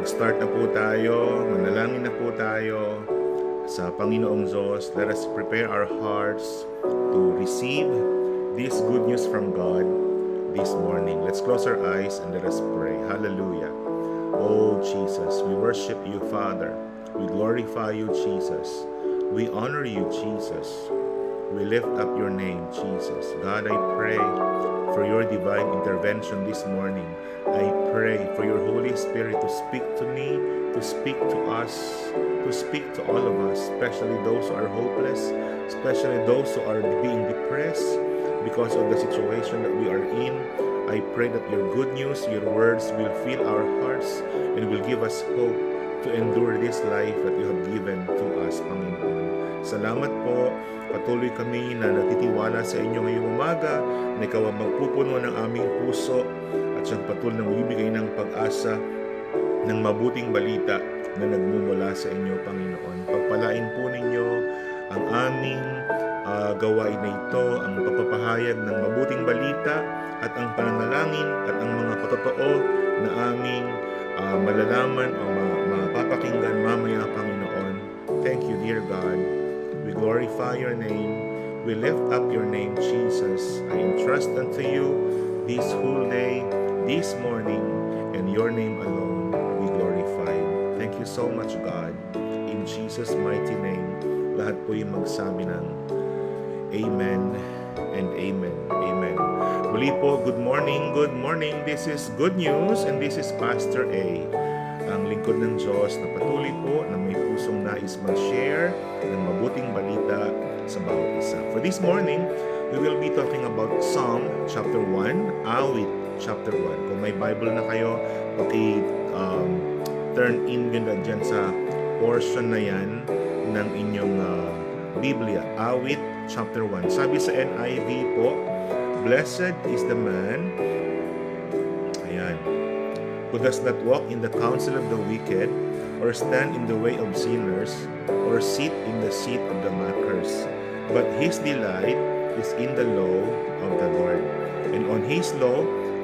Mag-start na po tayo, manalangin na po tayo sa Panginoong Diyos. Let us prepare our hearts to receive this good news from God this morning. Let's close our eyes and let us pray. Hallelujah. Oh Jesus, we worship you, Father. We glorify you, Jesus. We honor you, Jesus. We lift up your name, Jesus. God, I pray for your divine intervention this morning. I pray for your Holy Spirit to speak to me, to speak to us, to speak to all of us, especially those who are hopeless, especially those who are being depressed because of the situation that we are in. I pray that your good news, your words will fill our hearts and will give us hope to endure this life that you have given to us, Panginoon. Salamat po. Patuloy kami na natitiwala sa inyo ngayong umaga na ikaw ang magpupuno ng aming puso at siyang patuloy na magbibigay ng pag-asa ng mabuting balita na nagmumula sa inyo, Panginoon. Pagpalain po ninyo ang aming uh, gawain na ito, ang pagpapahayag ng mabuting balita at ang pananalangin at ang mga patotoo na aming uh, malalaman o ma- mapapakinggan mamaya, Panginoon. Thank you, dear God. We glorify your name. We lift up your name, Jesus. I entrust unto you this whole day, this morning, and your name alone we glorify. Thank you so much, God. In Jesus' mighty name, lahat po yung magsabi ng Amen and Amen. Amen. Muli po, good morning, good morning. This is Good News and this is Pastor A ang lingkod ng Diyos na patuloy po na may pusong nais mag-share ng mabuting balita sa bawat isa. For this morning, we will be talking about Psalm chapter 1, Awit chapter 1. Kung may Bible na kayo, paki um, turn in yun dyan sa portion na yan ng inyong uh, Biblia. Awit chapter 1. Sabi sa NIV po, Blessed is the man who does not walk in the counsel of the wicked, or stand in the way of sinners, or sit in the seat of the mockers. But his delight is in the law of the Lord, and on his law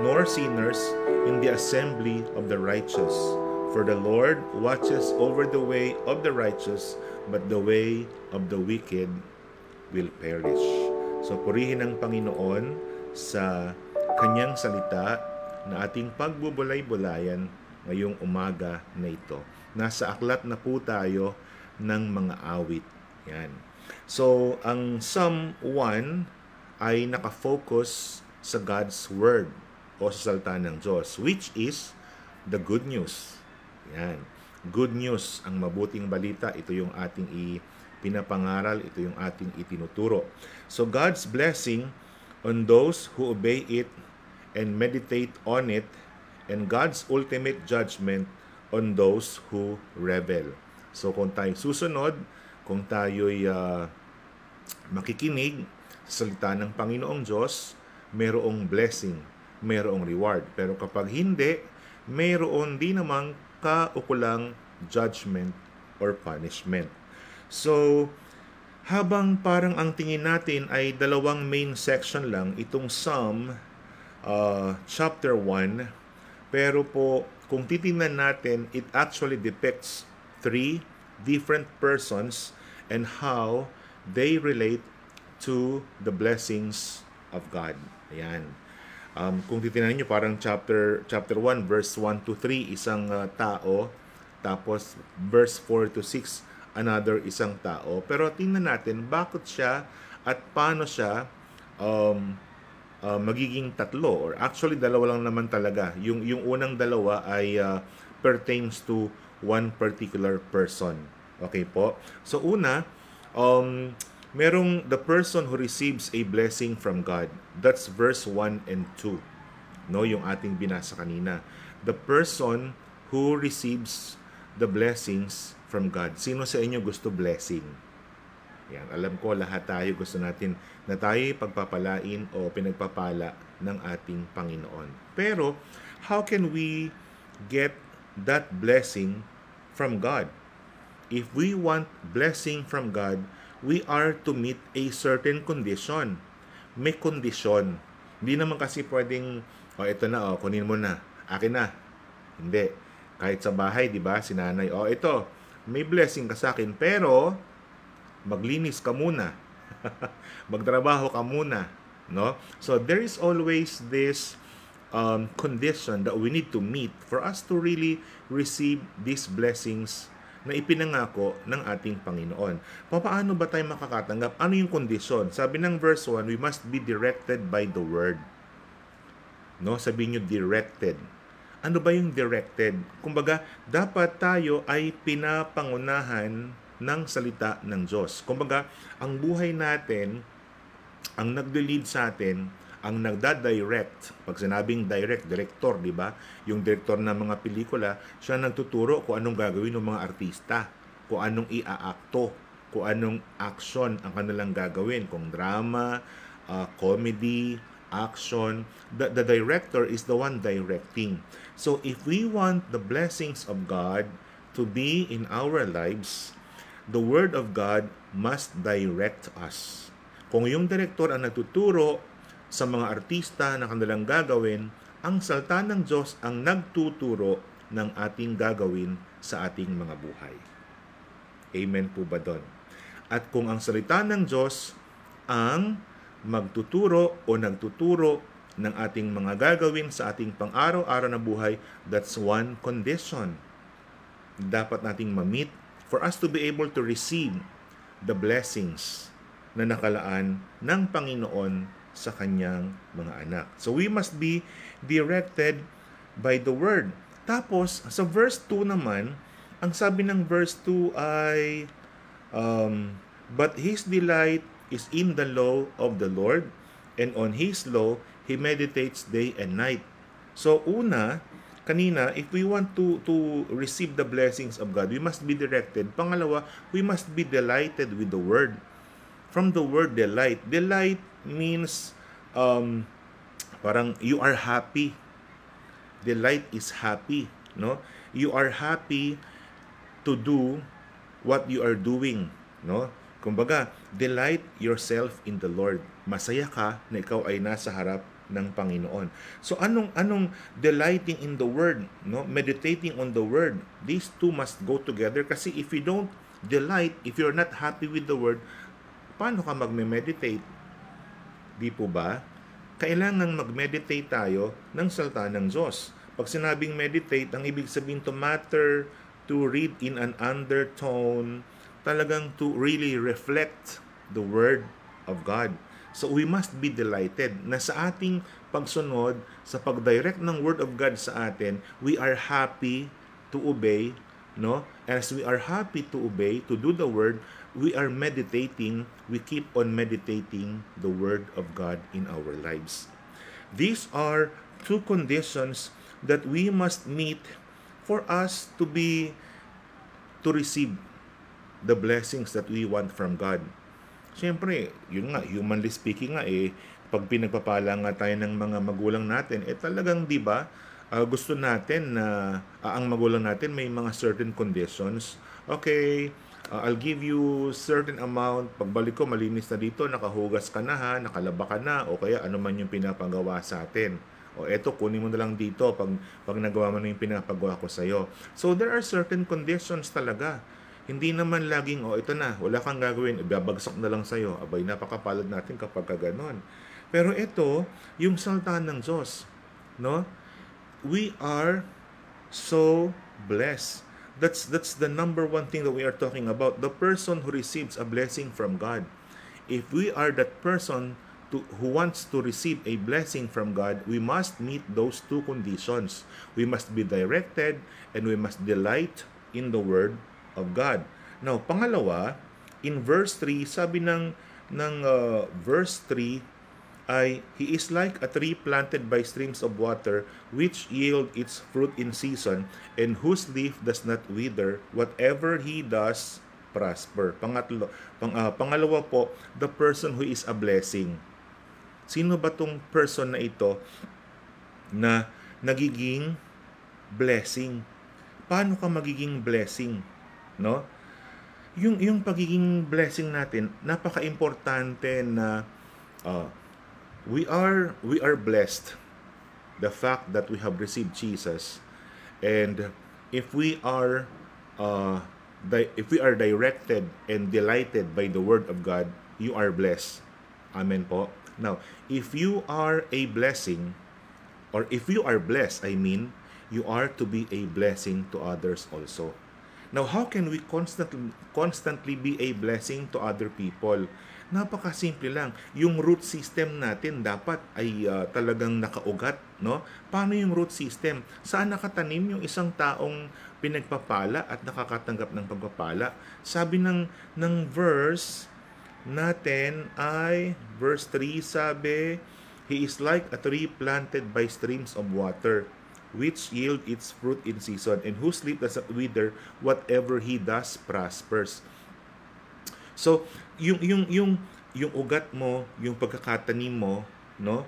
nor sinners in the assembly of the righteous. For the Lord watches over the way of the righteous, but the way of the wicked will perish. So purihin ng Panginoon sa kanyang salita na ating pagbubulay-bulayan ngayong umaga na ito. Nasa aklat na po tayo ng mga awit. Yan. So, ang Psalm 1 ay nakafocus sa God's Word o sa salita ng Diyos, which is the good news. Yan. Good news, ang mabuting balita, ito yung ating pinapangaral, ito yung ating itinuturo. So God's blessing on those who obey it and meditate on it and God's ultimate judgment on those who rebel. So kung tayo susunod, kung tayo'y uh, makikinig sa salita ng Panginoong Diyos, mayroong blessing, mayroong reward. Pero kapag hindi, mayroon din namang kaukulang judgment or punishment. So, habang parang ang tingin natin ay dalawang main section lang, itong Psalm uh, chapter 1 pero po, kung titingnan natin, it actually depicts three different persons and how they relate to the blessings of God. Ayan. Um, kung titingnan niyo parang chapter chapter 1 verse 1 to 3 isang uh, tao tapos verse 4 to 6 another isang tao pero tingnan natin bakit siya at paano siya um, uh, magiging tatlo or actually dalawa lang naman talaga. Yung yung unang dalawa ay uh, pertains to one particular person. Okay po? So una, um merong the person who receives a blessing from God. That's verse 1 and 2. No, yung ating binasa kanina. The person who receives the blessings from God? Sino sa inyo gusto blessing? Yan, alam ko lahat tayo gusto natin na tayo pagpapalain o pinagpapala ng ating Panginoon. Pero, how can we get that blessing from God? If we want blessing from God, we are to meet a certain condition. May kondisyon. Hindi naman kasi pwedeng, o oh, ito na, oh, kunin mo na. Akin na. Hindi. Kahit sa bahay, di ba, si nanay, oh, ito, may blessing ka sa akin, pero maglinis ka muna. Magtrabaho ka muna, no? So there is always this um, condition that we need to meet for us to really receive these blessings na ipinangako ng ating Panginoon. Paano ba tayo makakatanggap? Ano yung kondisyon? Sabi ng verse 1, we must be directed by the word. No, sabi niyo directed. Ano ba yung directed? Kumbaga, dapat tayo ay pinapangunahan ng salita ng Diyos. Kumbaga, ang buhay natin, ang nagde-lead sa atin, ang nagda-direct, pag sinabing direct, director, di ba? Yung director ng mga pelikula, siya nagtuturo kung anong gagawin ng mga artista, kung anong iaakto, kung anong action ang kanilang gagawin, kung drama, uh, comedy, action. The, the director is the one directing. So if we want the blessings of God to be in our lives, the Word of God must direct us. Kung yung direktor ang nagtuturo sa mga artista na kanilang gagawin, ang salta ng Diyos ang nagtuturo ng ating gagawin sa ating mga buhay. Amen po ba doon? At kung ang salita ng Diyos ang magtuturo o nagtuturo ng ating mga gagawin sa ating pang-araw-araw na buhay, that's one condition. Dapat nating ma-meet for us to be able to receive the blessings na nakalaan ng Panginoon sa kanyang mga anak. So we must be directed by the word. Tapos sa verse 2 naman, ang sabi ng verse 2 ay um, but his delight is in the law of the Lord and on his law he meditates day and night. So una, kanina, if we want to to receive the blessings of God, we must be directed. Pangalawa, we must be delighted with the word. From the word delight, delight means um parang you are happy. Delight is happy, no? You are happy to do what you are doing, no? Kumbaga, delight yourself in the Lord. Masaya ka na ikaw ay nasa harap ng Panginoon. So anong anong delighting in the word, no? Meditating on the word. These two must go together kasi if you don't delight, if you're not happy with the word, paano ka magme-meditate? Di po ba? Kailangan mag-meditate tayo ng salita ng Diyos. Pag sinabing meditate, ang ibig sabihin to matter, to read in an undertone, talagang to really reflect the Word of God. So we must be delighted na sa ating pagsunod, sa pag-direct ng Word of God sa atin, we are happy to obey, no? As we are happy to obey, to do the Word, we are meditating, we keep on meditating the Word of God in our lives. These are two conditions that we must meet for us to be, to receive the blessings that we want from God. Siyempre, yun nga, humanly speaking nga eh, pag pinagpapala nga tayo ng mga magulang natin, eh talagang 'di ba? Uh, gusto natin na uh, ang magulang natin may mga certain conditions. Okay, uh, I'll give you certain amount. Pagbalik ko, malinis na dito, nakahugas ka na ha, nakalaba ka na, o kaya ano man yung pinapagawa sa atin. O eto, kunin mo na lang dito pag, pag nagawa mo na yung pinapagawa ko sa'yo. So there are certain conditions talaga hindi naman laging, oh, ito na, wala kang gagawin, ibabagsak na lang sa'yo. Abay, napakapalad natin kapag ganon. Pero ito, yung salta ng Diyos, no? We are so blessed. That's that's the number one thing that we are talking about. The person who receives a blessing from God. If we are that person to, who wants to receive a blessing from God, we must meet those two conditions. We must be directed and we must delight in the word of God. Now, pangalawa, in verse 3, sabi ng ng uh, verse 3, ay he is like a tree planted by streams of water which yield its fruit in season and whose leaf does not wither. Whatever he does prosper. Pangatlo pang, uh, pangalawa po the person who is a blessing. Sino ba tong person na ito na nagiging blessing? Paano ka magiging blessing no? Yung yung pagiging blessing natin napaka-importante na uh, we are we are blessed the fact that we have received Jesus. And if we are uh, di- if we are directed and delighted by the word of God you are blessed. Amen po. Now if you are a blessing or if you are blessed I mean you are to be a blessing to others also. Now how can we constantly constantly be a blessing to other people Napakasimple lang. Yung root system natin dapat ay uh, talagang nakaugat, no? Paano yung root system? Saan nakatanim yung isang taong pinagpapala at nakakatanggap ng pagpapala? Sabi ng ng verse natin ay verse 3 sabi, He is like a tree planted by streams of water which yield its fruit in season, and whose leaf does not wither, whatever he does prospers. So, yung yung yung yung ugat mo, yung pagkakatanim mo, no?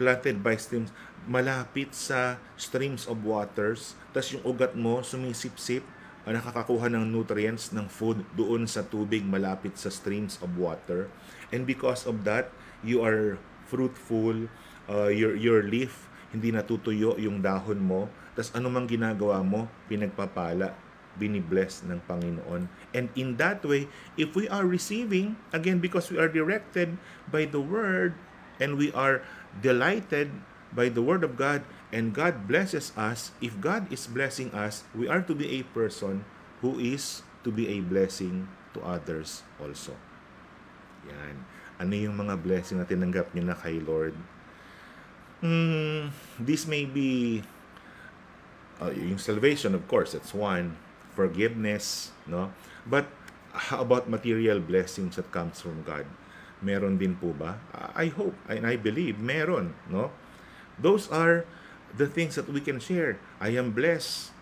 planted by streams, malapit sa streams of waters, tapos yung ugat mo sumisip-sip, uh, nakakakuha ng nutrients ng food doon sa tubig malapit sa streams of water. And because of that, you are fruitful, uh, your your leaf hindi natutuyo yung dahon mo, tapos anumang ginagawa mo, pinagpapala binibless ng Panginoon. And in that way, if we are receiving, again, because we are directed by the Word and we are delighted by the Word of God and God blesses us, if God is blessing us, we are to be a person who is to be a blessing to others also. Yan. Ano yung mga blessing na tinanggap niyo na kay Lord? Mm, this may be uh, yung salvation, of course, that's one forgiveness, no? But how about material blessings that comes from God? Meron din po ba? I hope and I believe meron, no? Those are the things that we can share. I am blessed.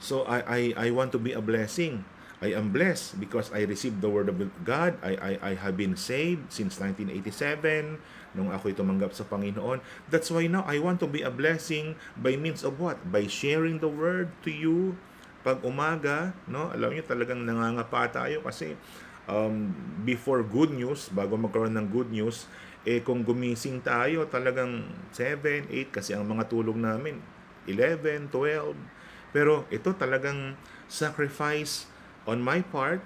So I I I want to be a blessing. I am blessed because I received the word of God. I I I have been saved since 1987 nung ako'y tumanggap sa Panginoon. That's why now I want to be a blessing by means of what? By sharing the word to you, pag umaga, no, alam niyo talagang nangangapa tayo kasi um, before good news, bago magkaroon ng good news, eh kung gumising tayo talagang 7, 8 kasi ang mga tulog namin 11, 12. Pero ito talagang sacrifice on my part.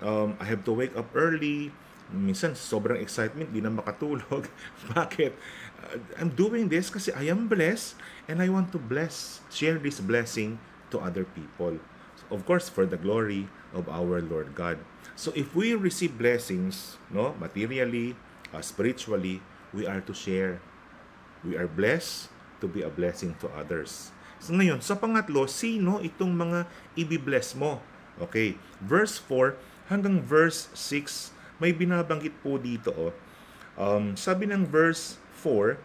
Um, I have to wake up early. Minsan sobrang excitement, di na makatulog. Bakit? Uh, I'm doing this kasi I am blessed and I want to bless, share this blessing to other people. Of course, for the glory of our Lord God. So if we receive blessings, no, materially, uh, spiritually, we are to share. We are blessed to be a blessing to others. So ngayon, sa pangatlo, sino itong mga ibibless mo? Okay, verse 4 hanggang verse 6, may binabanggit po dito. Oh. Um, sabi ng verse 4,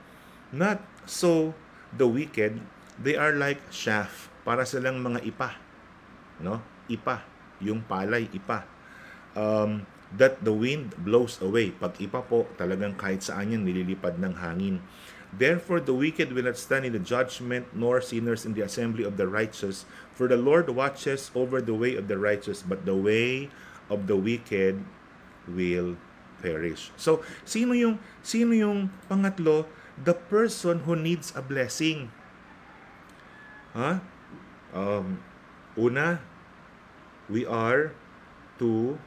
Not so the wicked, they are like chaff para silang mga ipa. No? Ipa. Yung palay, ipa. Um, that the wind blows away. Pag ipa po, talagang kahit saan yan nililipad ng hangin. Therefore, the wicked will not stand in the judgment, nor sinners in the assembly of the righteous. For the Lord watches over the way of the righteous, but the way of the wicked will perish. So, sino yung sino yung pangatlo? The person who needs a blessing. Huh? Um, una, we are to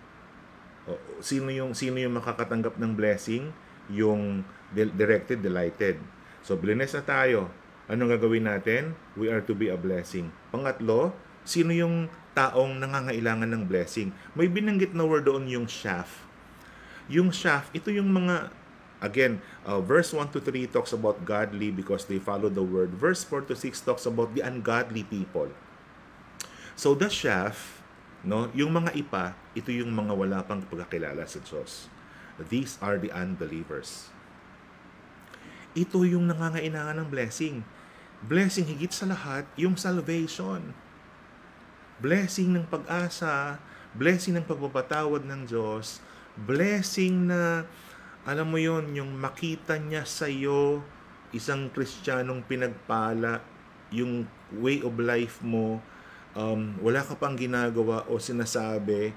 uh, sino yung sino yung makakatanggap ng blessing? Yung directed delighted. So blessed na tayo. Anong gagawin natin? We are to be a blessing. Pangatlo sino yung taong nangangailangan ng blessing? May binanggit na word doon yung shaft. Yung shaft ito yung mga again uh, verse 1 to 3 talks about godly because they follow the word verse 4 to 6 talks about the ungodly people So the chef, no, yung mga ipa, ito yung mga wala pang pagkakilala sa Diyos. These are the unbelievers. ito yung nangangailangan ng blessing. Blessing higit sa lahat, yung salvation. Blessing ng pag-asa, blessing ng pagpapatawad ng Diyos, blessing na, alam mo yon yung makita niya sa iyo, isang Kristiyanong pinagpala, yung way of life mo, um, wala ka pang ginagawa o sinasabi,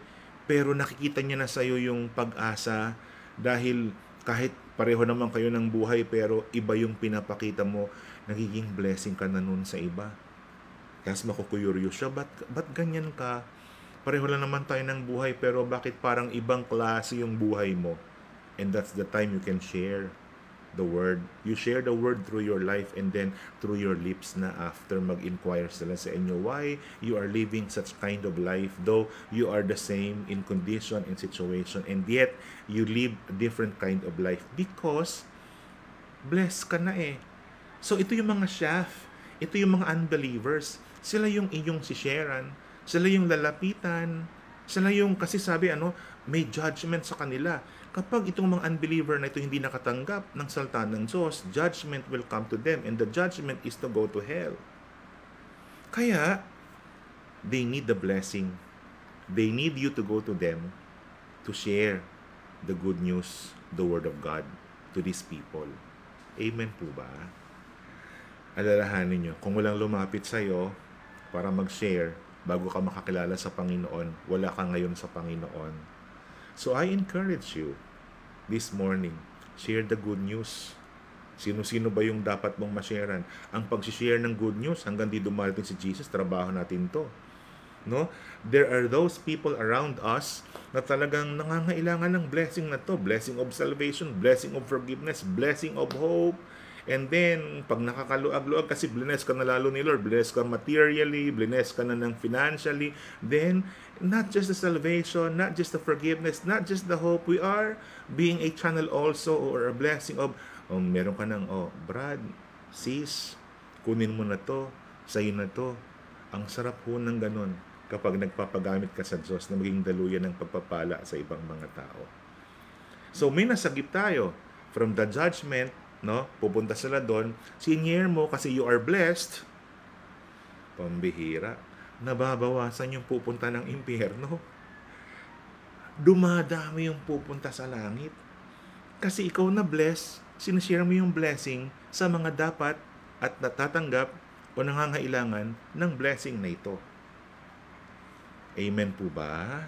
pero nakikita niya na sa iyo yung pag-asa dahil kahit pareho naman kayo ng buhay pero iba yung pinapakita mo, nagiging blessing ka na nun sa iba. Tapos makukuyurious siya, ba't, ba't ganyan ka? Pareho lang naman tayo ng buhay pero bakit parang ibang klase yung buhay mo? And that's the time you can share the word. You share the word through your life and then through your lips na after mag-inquire sila sa inyo why you are living such kind of life though you are the same in condition and situation and yet you live a different kind of life because blessed ka na eh. So ito yung mga chef, ito yung mga unbelievers. Sila yung iyong si Sharon, sila yung lalapitan, sila yung kasi sabi ano, may judgment sa kanila kapag itong mga unbeliever na ito hindi nakatanggap ng salta ng Diyos, judgment will come to them and the judgment is to go to hell. Kaya, they need the blessing. They need you to go to them to share the good news, the Word of God to these people. Amen po ba? Alalahanin nyo, kung walang lumapit sa iyo para mag-share bago ka makakilala sa Panginoon, wala ka ngayon sa Panginoon So I encourage you this morning, share the good news. Sino-sino ba yung dapat mong ma-sharean? Ang pag-share ng good news hanggang di dumarating si Jesus, trabaho natin to. No? There are those people around us na talagang nangangailangan ng blessing na to. Blessing of salvation, blessing of forgiveness, blessing of hope, And then, pag nakakaluag-luag, kasi bless ka na lalo ni Lord, bless ka materially, bless ka na ng financially, then, not just the salvation, not just the forgiveness, not just the hope, we are being a channel also or a blessing of, oh, meron ka ng, oh, Brad, sis, kunin mo na to, sa'yo na to. Ang sarap ho ng ganun kapag nagpapagamit ka sa Diyos na maging daluyan ng pagpapala sa ibang mga tao. So, may nasagip tayo from the judgment no? Pupunta sila doon. Senior mo kasi you are blessed. Pambihira. Nababawasan yung pupunta ng impyerno. Dumadami yung pupunta sa langit. Kasi ikaw na bless, sinishare mo yung blessing sa mga dapat at natatanggap o nangangailangan ng blessing na ito. Amen po ba?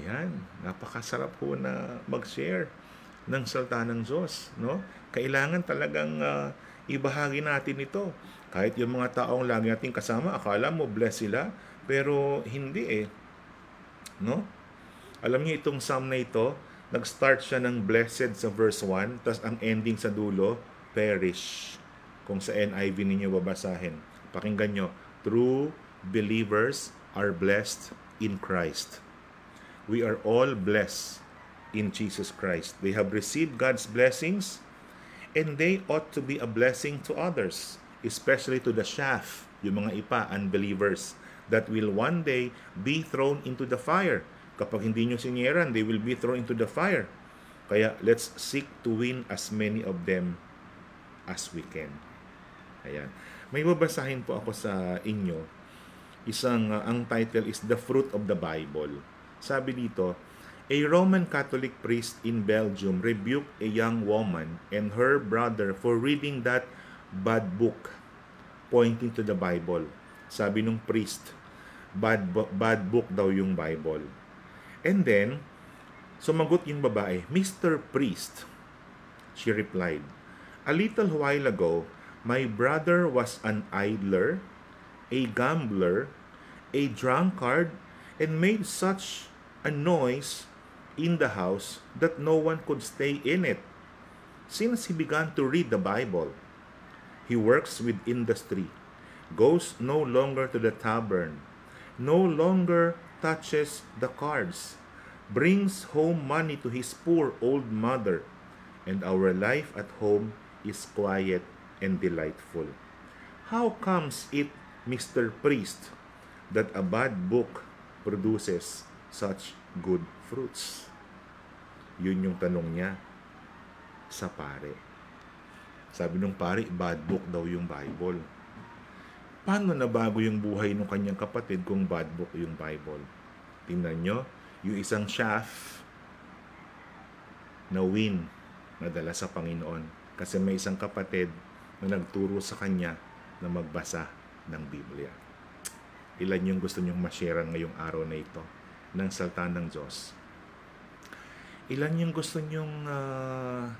Ayan, napakasarap po na mag-share ng salta ng Diyos. No? Kailangan talagang uh, ibahagi natin ito. Kahit yung mga taong lagi natin kasama, akala mo bless sila, pero hindi eh. No? Alam niyo itong psalm na ito, nag-start siya ng blessed sa verse 1, tapos ang ending sa dulo, perish. Kung sa NIV ninyo babasahin. Pakinggan nyo, true believers are blessed in Christ. We are all blessed in Jesus Christ. They have received God's blessings and they ought to be a blessing to others, especially to the shaft, yung mga ipa, unbelievers, that will one day be thrown into the fire. Kapag hindi nyo sinyeran, they will be thrown into the fire. Kaya let's seek to win as many of them as we can. Ayan. May babasahin po ako sa inyo. Isang, uh, ang title is The Fruit of the Bible. Sabi dito, A Roman Catholic priest in Belgium rebuked a young woman and her brother for reading that bad book pointing to the Bible. Sabi nung priest, bad, bad book daw yung Bible. And then, sumagot yung babae, Mr. Priest, she replied, A little while ago, my brother was an idler, a gambler, a drunkard, and made such a noise in the house that no one could stay in it. Since he began to read the Bible, he works with industry, goes no longer to the tavern, no longer touches the cards, brings home money to his poor old mother, and our life at home is quiet and delightful. How comes it, Mr. Priest, that a bad book produces such good fruits? Yun yung tanong niya sa pare. Sabi nung pari, bad book daw yung Bible. Paano nabago yung buhay ng kanyang kapatid kung bad book yung Bible? Tingnan nyo, yung isang shaft na win nadala sa Panginoon. Kasi may isang kapatid na nagturo sa kanya na magbasa ng Biblia. Ilan yung gusto nyong ma-share ngayong araw na ito ng salta ng Diyos? Ilan yung gusto nyong uh,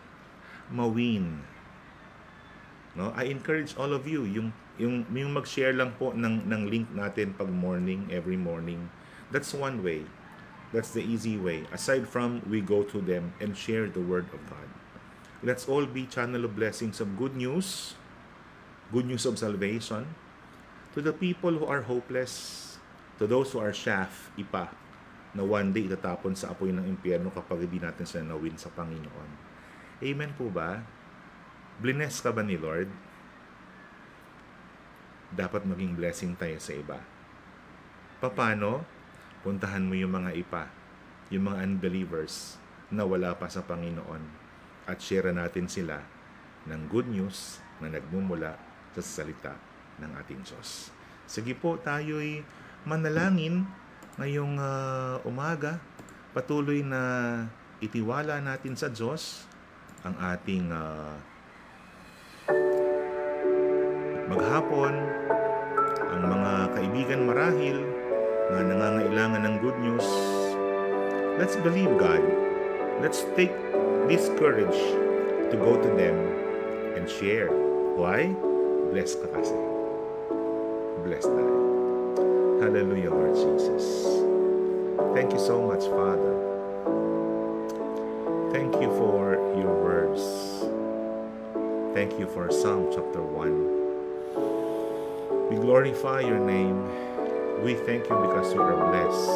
mawin? No? I encourage all of you, yung, yung, yung mag-share lang po ng, ng link natin pag morning, every morning. That's one way. That's the easy way. Aside from we go to them and share the Word of God. Let's all be channel of blessings of good news, good news of salvation, to the people who are hopeless, to those who are shaft, ipa, na one day itatapon sa apoy ng impyerno kapag hindi natin sila nawin sa Panginoon. Amen po ba? Blines ka ba ni Lord? Dapat maging blessing tayo sa iba. Paano? Puntahan mo yung mga ipa, yung mga unbelievers na wala pa sa Panginoon at share natin sila ng good news na nagmumula sa salita ng ating Diyos. Sige po, tayo'y manalangin ngayong uh, umaga. Patuloy na itiwala natin sa Diyos ang ating uh, maghapon, ang mga kaibigan marahil na nangangailangan ng good news. Let's believe God. Let's take this courage to go to them and share. Why? Bless ka kasi. Bless tayo. Hallelujah, Lord Jesus. Thank you so much, Father. Thank you for your words. Thank you for Psalm chapter 1. We glorify your name. We thank you because you are blessed.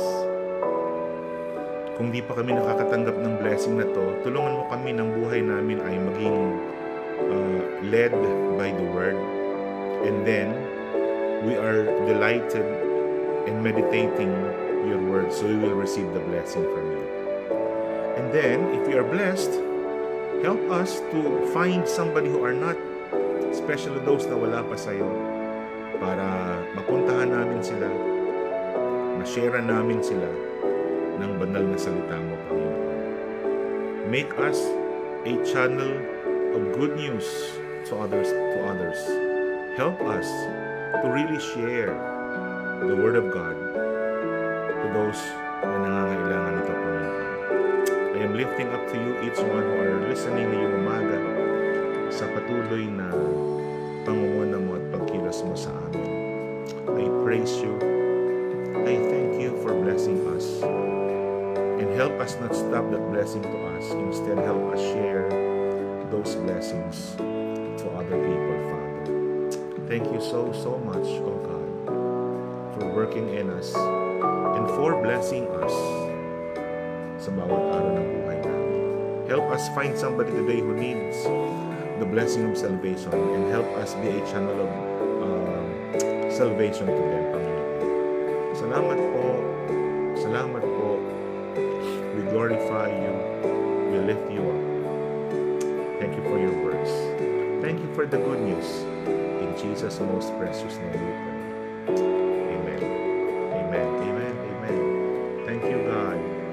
Kung di pa kami nakakatanggap ng blessing na to, tulungan mo kami ng buhay namin ay maging uh, led by the Word and then we are delighted in meditating your word so we will receive the blessing from you. And then, if you are blessed, help us to find somebody who are not, especially those na wala pa sa iyo, para mapuntahan namin sila, ma-share namin sila ng banal na salita mo, Panginoon. Make us a channel of good news to others to others help us to really share the Word of God to those na nangangailangan nito, Panginoon. I am lifting up to you each one who are listening ngayong umaga sa patuloy na pangunguna mo at pagkilos mo sa amin. I praise you. I thank you for blessing us. And help us not stop that blessing to us. Instead, help us share those blessings to other people, Father. Thank you so, so much, oh God, working in us and for blessing us sa bawat araw ng buhay namin. Help us find somebody today who needs the blessing of salvation and help us be a channel of uh, salvation to them, Panginoon. Salamat po. Salamat po. We glorify you. We lift you up. Thank you for your words. Thank you for the good news. Jesus' most precious name.